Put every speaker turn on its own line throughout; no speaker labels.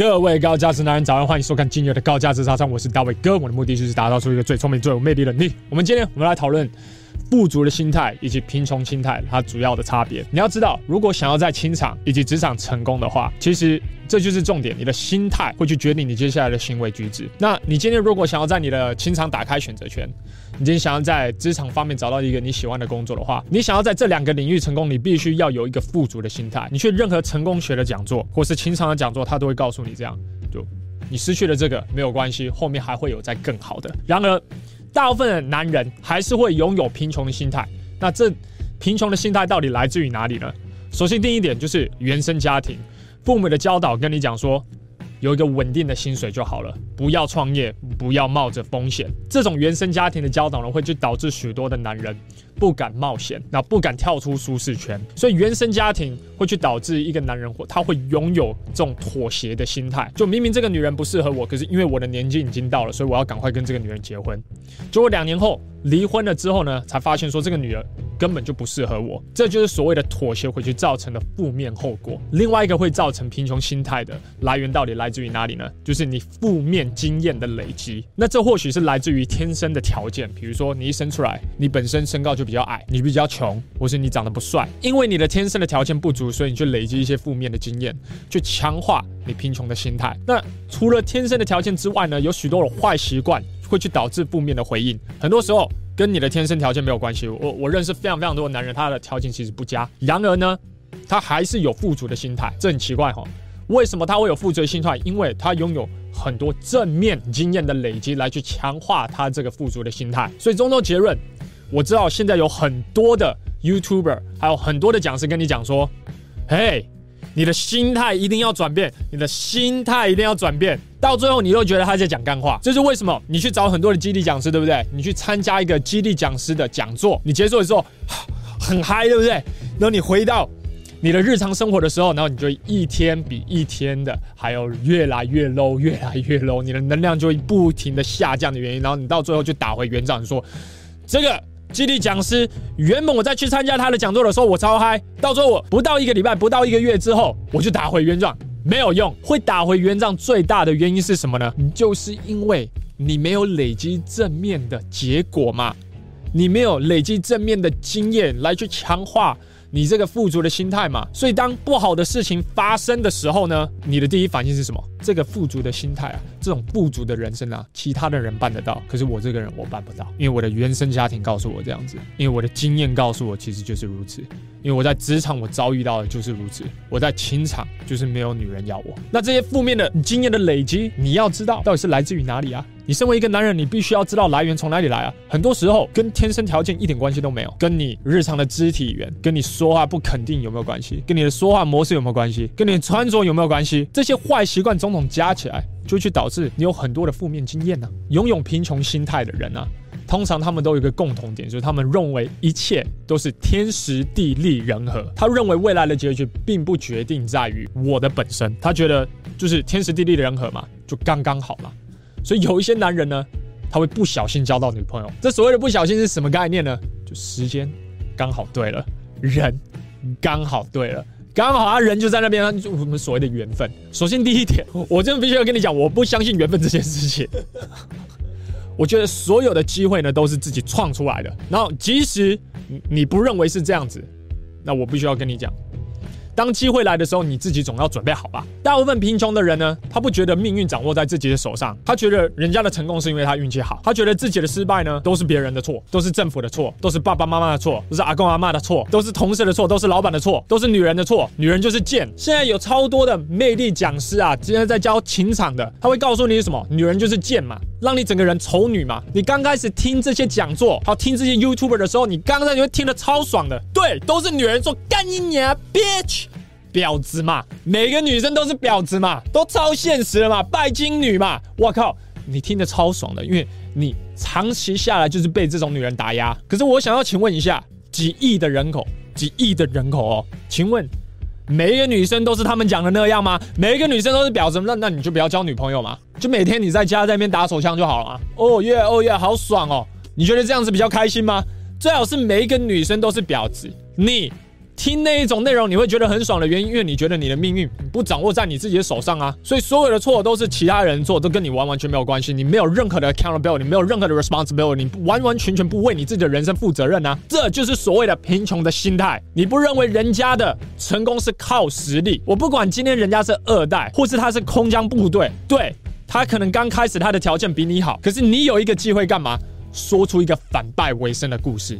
各位高价值男人早上，欢迎收看今日的高价值沙场，我是大卫哥，我的目的就是打造出一个最聪明、最有魅力的你。我们今天我们来讨论富足的心态以及贫穷心态它主要的差别。你要知道，如果想要在清场以及职场成功的话，其实这就是重点，你的心态会去决定你接下来的行为举止。那你今天如果想要在你的清场打开选择权，你今天想要在职场方面找到一个你喜欢的工作的话，你想要在这两个领域成功，你必须要有一个富足的心态。你去任何成功学的讲座或是情场的讲座，他都会告诉你这样：就你失去了这个没有关系，后面还会有再更好的。然而，大部分的男人还是会拥有贫穷的心态。那这贫穷的心态到底来自于哪里呢？首先，第一点就是原生家庭，父母的教导跟你讲说。有一个稳定的薪水就好了，不要创业，不要冒着风险。这种原生家庭的教导呢，会去导致许多的男人不敢冒险，那不敢跳出舒适圈。所以原生家庭会去导致一个男人，他会拥有这种妥协的心态。就明明这个女人不适合我，可是因为我的年纪已经到了，所以我要赶快跟这个女人结婚。结果两年后离婚了之后呢，才发现说这个女人。根本就不适合我，这就是所谓的妥协回去造成的负面后果。另外一个会造成贫穷心态的来源到底来自于哪里呢？就是你负面经验的累积。那这或许是来自于天生的条件，比如说你一生出来，你本身身高就比较矮，你比较穷，或是你长得不帅，因为你的天生的条件不足，所以你就累积一些负面的经验，去强化你贫穷的心态。那除了天生的条件之外呢，有许多的坏习惯会去导致负面的回应。很多时候。跟你的天生条件没有关系。我我认识非常非常多的男人，他的条件其实不佳，然而呢，他还是有富足的心态，这很奇怪哈。为什么他会有富足的心态？因为他拥有很多正面经验的累积来去强化他这个富足的心态。所以，中周结论，我知道现在有很多的 YouTuber，还有很多的讲师跟你讲说，嘿。你的心态一定要转变，你的心态一定要转变，到最后你都觉得他在讲干话。这是为什么？你去找很多的激励讲师，对不对？你去参加一个激励讲师的讲座，你结束的时候很嗨，对不对？然后你回到你的日常生活的时候，然后你就一天比一天的还有越来越 low，越来越 low，你的能量就会不停的下降的原因，然后你到最后就打回原状，说这个。激励讲师，原本我在去参加他的讲座的时候，我超嗨。到最后我不到一个礼拜，不到一个月之后，我就打回原状，没有用。会打回原状最大的原因是什么呢？就是因为你没有累积正面的结果嘛，你没有累积正面的经验来去强化。你这个富足的心态嘛，所以当不好的事情发生的时候呢，你的第一反应是什么？这个富足的心态啊，这种富足的人生啊，其他的人办得到，可是我这个人我办不到，因为我的原生家庭告诉我这样子，因为我的经验告诉我其实就是如此，因为我在职场我遭遇到的就是如此，我在情场就是没有女人要我。那这些负面的经验的累积，你要知道到底是来自于哪里啊？你身为一个男人，你必须要知道来源从哪里来啊！很多时候跟天生条件一点关系都没有，跟你日常的肢体语言、跟你说话不肯定有没有关系？跟你的说话模式有没有关系？跟你的穿着有没有关系？这些坏习惯中统统加起来，就去导致你有很多的负面经验呢。拥有贫穷心态的人啊，通常他们都有一个共同点，就是他们认为一切都是天时地利人和。他认为未来的结局并不决定在于我的本身，他觉得就是天时地利的人和嘛，就刚刚好嘛。所以有一些男人呢，他会不小心交到女朋友。这所谓的不小心是什么概念呢？就时间刚好对了，人刚好对了，刚好他人就在那边，就我们所谓的缘分。首先第一点，我真的必须要跟你讲，我不相信缘分这件事情。我觉得所有的机会呢，都是自己创出来的。然后即使你不认为是这样子，那我必须要跟你讲。当机会来的时候，你自己总要准备好吧。大部分贫穷的人呢，他不觉得命运掌握在自己的手上，他觉得人家的成功是因为他运气好，他觉得自己的失败呢都是别人的错，都是政府的错，都是爸爸妈妈的错，都是阿公阿嬷的错，都是同事的错，都是老板的错，都是女人的错，女人就是贱。现在有超多的魅力讲师啊，今天在教情场的，他会告诉你什么？女人就是贱嘛，让你整个人丑女嘛。你刚开始听这些讲座，好听这些 YouTuber 的时候，你刚才你会听得超爽的，对，都是女人说干你娘，bitch。婊子嘛，每个女生都是婊子嘛，都超现实的嘛，拜金女嘛，我靠，你听得超爽的，因为你长期下来就是被这种女人打压。可是我想要请问一下，几亿的人口，几亿的人口哦，请问每一个女生都是他们讲的那样吗？每一个女生都是婊子，那那你就不要交女朋友嘛，就每天你在家在那边打手枪就好了嘛。哦耶，哦耶，好爽哦！你觉得这样子比较开心吗？最好是每一个女生都是婊子，你。听那一种内容，你会觉得很爽的原因，因为你觉得你的命运不掌握在你自己的手上啊，所以所有的错都是其他人做，都跟你完完全没有关系，你没有任何的 accountability，没有任何的 responsibility，你完完全全不为你自己的人生负责任啊，这就是所谓的贫穷的心态。你不认为人家的成功是靠实力？我不管今天人家是二代，或是他是空降部队，对，他可能刚开始他的条件比你好，可是你有一个机会干嘛？说出一个反败为胜的故事。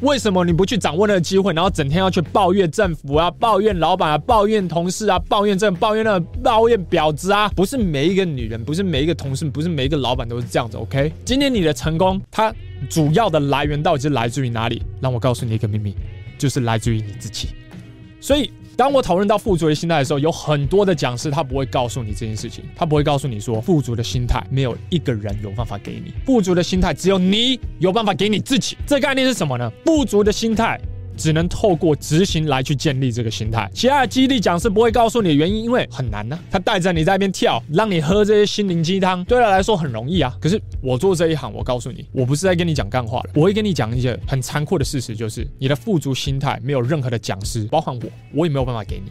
为什么你不去掌握那个机会，然后整天要去抱怨政府啊、抱怨老板啊、抱怨同事啊、抱怨这、抱怨那、抱怨婊子啊？不是每一个女人，不是每一个同事，不是每一个老板都是这样子。OK，今天你的成功，它主要的来源到底是来自于哪里？让我告诉你一个秘密，就是来自于你自己。所以。当我讨论到富足的心态的时候，有很多的讲师他不会告诉你这件事情，他不会告诉你说，富足的心态没有一个人有办法给你，富足的心态只有你有办法给你自己。这概念是什么呢？富足的心态。只能透过执行来去建立这个心态，其他的激励讲师不会告诉你的原因，因为很难呢、他带着你在那边跳，让你喝这些心灵鸡汤，对他来说很容易啊。可是我做这一行，我告诉你，我不是在跟你讲干话的，我会跟你讲一些很残酷的事实，就是你的富足心态没有任何的讲师，包含我，我也没有办法给你，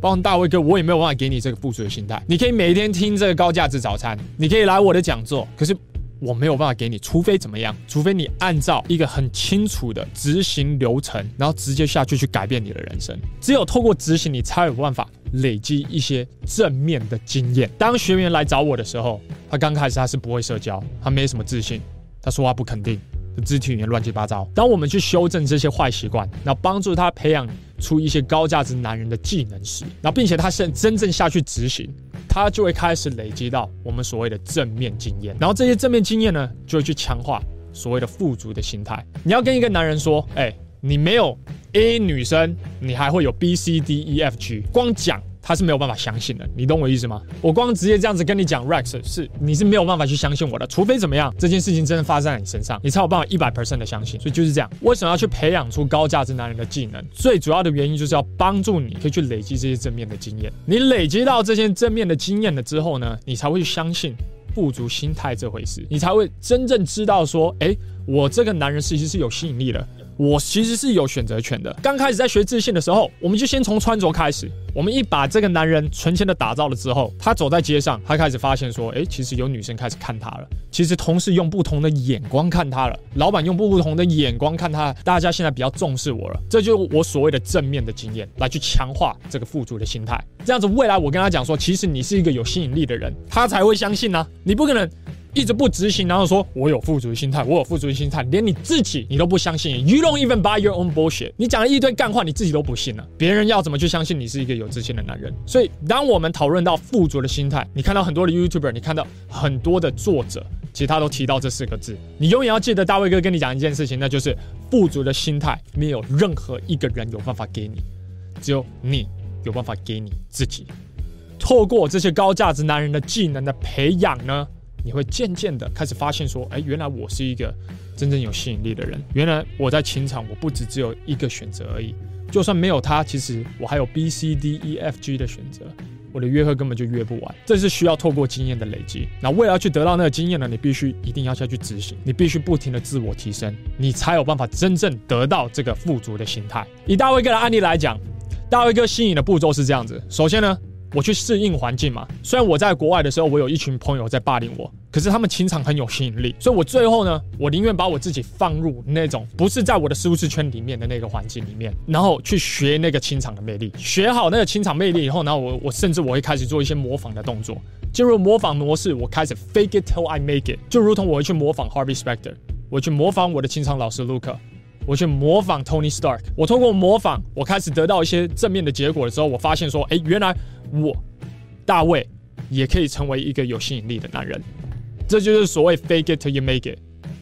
包含大卫哥，我也没有办法给你这个富足的心态。你可以每天听这个高价值早餐，你可以来我的讲座，可是。我没有办法给你，除非怎么样？除非你按照一个很清楚的执行流程，然后直接下去去改变你的人生。只有透过执行，你才有办法累积一些正面的经验。当学员来找我的时候，他刚开始他是不会社交，他没什么自信，他说话不肯定，肢体语言乱七八糟。当我们去修正这些坏习惯，然后帮助他培养出一些高价值男人的技能时，然后并且他现真正下去执行。他就会开始累积到我们所谓的正面经验，然后这些正面经验呢，就会去强化所谓的富足的心态。你要跟一个男人说，哎，你没有 A 女生，你还会有 B、C、D、E、F、G，光讲。他是没有办法相信的，你懂我意思吗？我光直接这样子跟你讲，Rex 是你是没有办法去相信我的，除非怎么样，这件事情真的发生在你身上，你才有办法一百 percent 的相信。所以就是这样，为什么要去培养出高价值男人的技能？最主要的原因就是要帮助你可以去累积这些正面的经验。你累积到这些正面的经验了之后呢，你才会去相信富足心态这回事，你才会真正知道说，哎，我这个男人其实是有吸引力的。我其实是有选择权的。刚开始在学自信的时候，我们就先从穿着开始。我们一把这个男人存钱的打造了之后，他走在街上，他开始发现说，哎，其实有女生开始看他了。其实同事用不同的眼光看他了，老板用不同的眼光看他，大家现在比较重视我了。这就是我所谓的正面的经验，来去强化这个富足的心态。这样子，未来我跟他讲说，其实你是一个有吸引力的人，他才会相信呢、你不可能。一直不执行，然后说我有富足的心态，我有富足的心态，连你自己你都不相信。You don't even buy your own bullshit。你讲了一堆干话，你自己都不信了，别人要怎么去相信你是一个有自信的男人？所以，当我们讨论到富足的心态，你看到很多的 YouTuber，你看到很多的作者，其实他都提到这四个字。你永远要记得，大卫哥跟你讲一件事情，那就是富足的心态，没有任何一个人有办法给你，只有你有办法给你自己。透过这些高价值男人的技能的培养呢，你会渐渐的开始发现说，哎，原来我是一个真正有吸引力的人。原来我在情场，我不只只有一个选择而已。就算没有他，其实我还有 B、C、D、E、F、G 的选择。我的约会根本就约不完。这是需要透过经验的累积。那为了要去得到那个经验呢，你必须一定要下去执行，你必须不停的自我提升，你才有办法真正得到这个富足的心态。以大卫哥的案例来讲，大卫哥吸引的步骤是这样子：首先呢。我去适应环境嘛，虽然我在国外的时候，我有一群朋友在霸凌我，可是他们情场很有吸引力，所以我最后呢，我宁愿把我自己放入那种不是在我的舒适圈里面的那个环境里面，然后去学那个情场的魅力，学好那个情场魅力以后，然后我我甚至我会开始做一些模仿的动作，进入模仿模式，我开始 fake it till I make it，就如同我会去模仿 Harvey Specter，我去模仿我的情场老师 Luca。我去模仿 Tony Stark，我通过模仿，我开始得到一些正面的结果的时候，我发现说，哎，原来我大卫也可以成为一个有吸引力的男人，这就是所谓 fake it to you make it。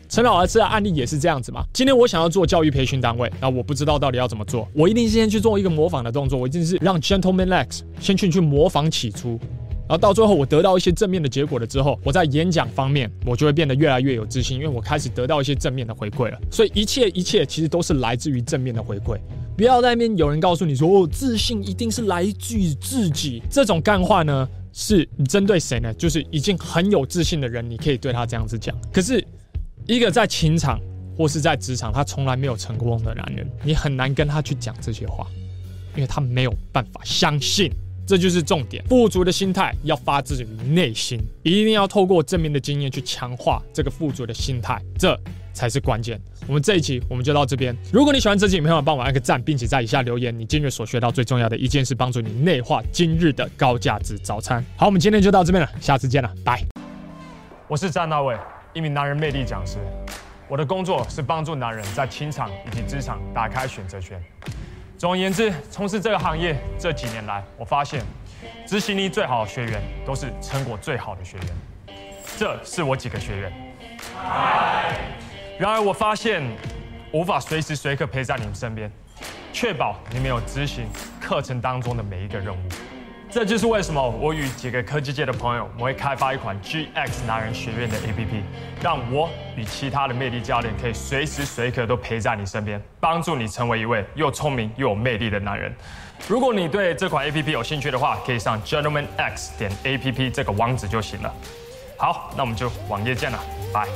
陈老师的案例也是这样子嘛。今天我想要做教育培训单位，那我不知道到底要怎么做，我一定先去做一个模仿的动作，我一定是让 Gentleman Lex 先去去模仿起初。然后到最后，我得到一些正面的结果了之后，我在演讲方面，我就会变得越来越有自信，因为我开始得到一些正面的回馈了。所以一切一切其实都是来自于正面的回馈。不要在那边有人告诉你说，哦，自信一定是来自于自己，这种干话呢，是针对谁呢？就是已经很有自信的人，你可以对他这样子讲。可是，一个在情场或是在职场他从来没有成功的男人，你很难跟他去讲这些话。因为他没有办法相信。这就是重点，富足的心态要发自于内心，一定要透过正面的经验去强化这个富足的心态，这才是关键。我们这一期我们就到这边。如果你喜欢这期影片，帮我按个赞，并且在以下留言你今日所学到最重要的一件事，帮助你内化今日的高价值早餐。好，我们今天就到这边了，下次见了，拜。我是詹大卫，一名男人魅力讲师。我的工作是帮助男人在情场以及职场打开选择权。总而言之，从事这个行业这几年来，我发现执行力最好的学员都是成果最好的学员。这是我几个学员。然而，我发现无法随时随刻陪在你们身边，确保你们有执行课程当中的每一个任务。这就是为什么我与几个科技界的朋友，我会开发一款 GX 男人学院的 APP，让我与其他的魅力教练可以随时随刻都陪在你身边，帮助你成为一位又聪明又有魅力的男人。如果你对这款 APP 有兴趣的话，可以上 gentlemanx 点 APP 这个网址就行了。好，那我们就网页见了，拜。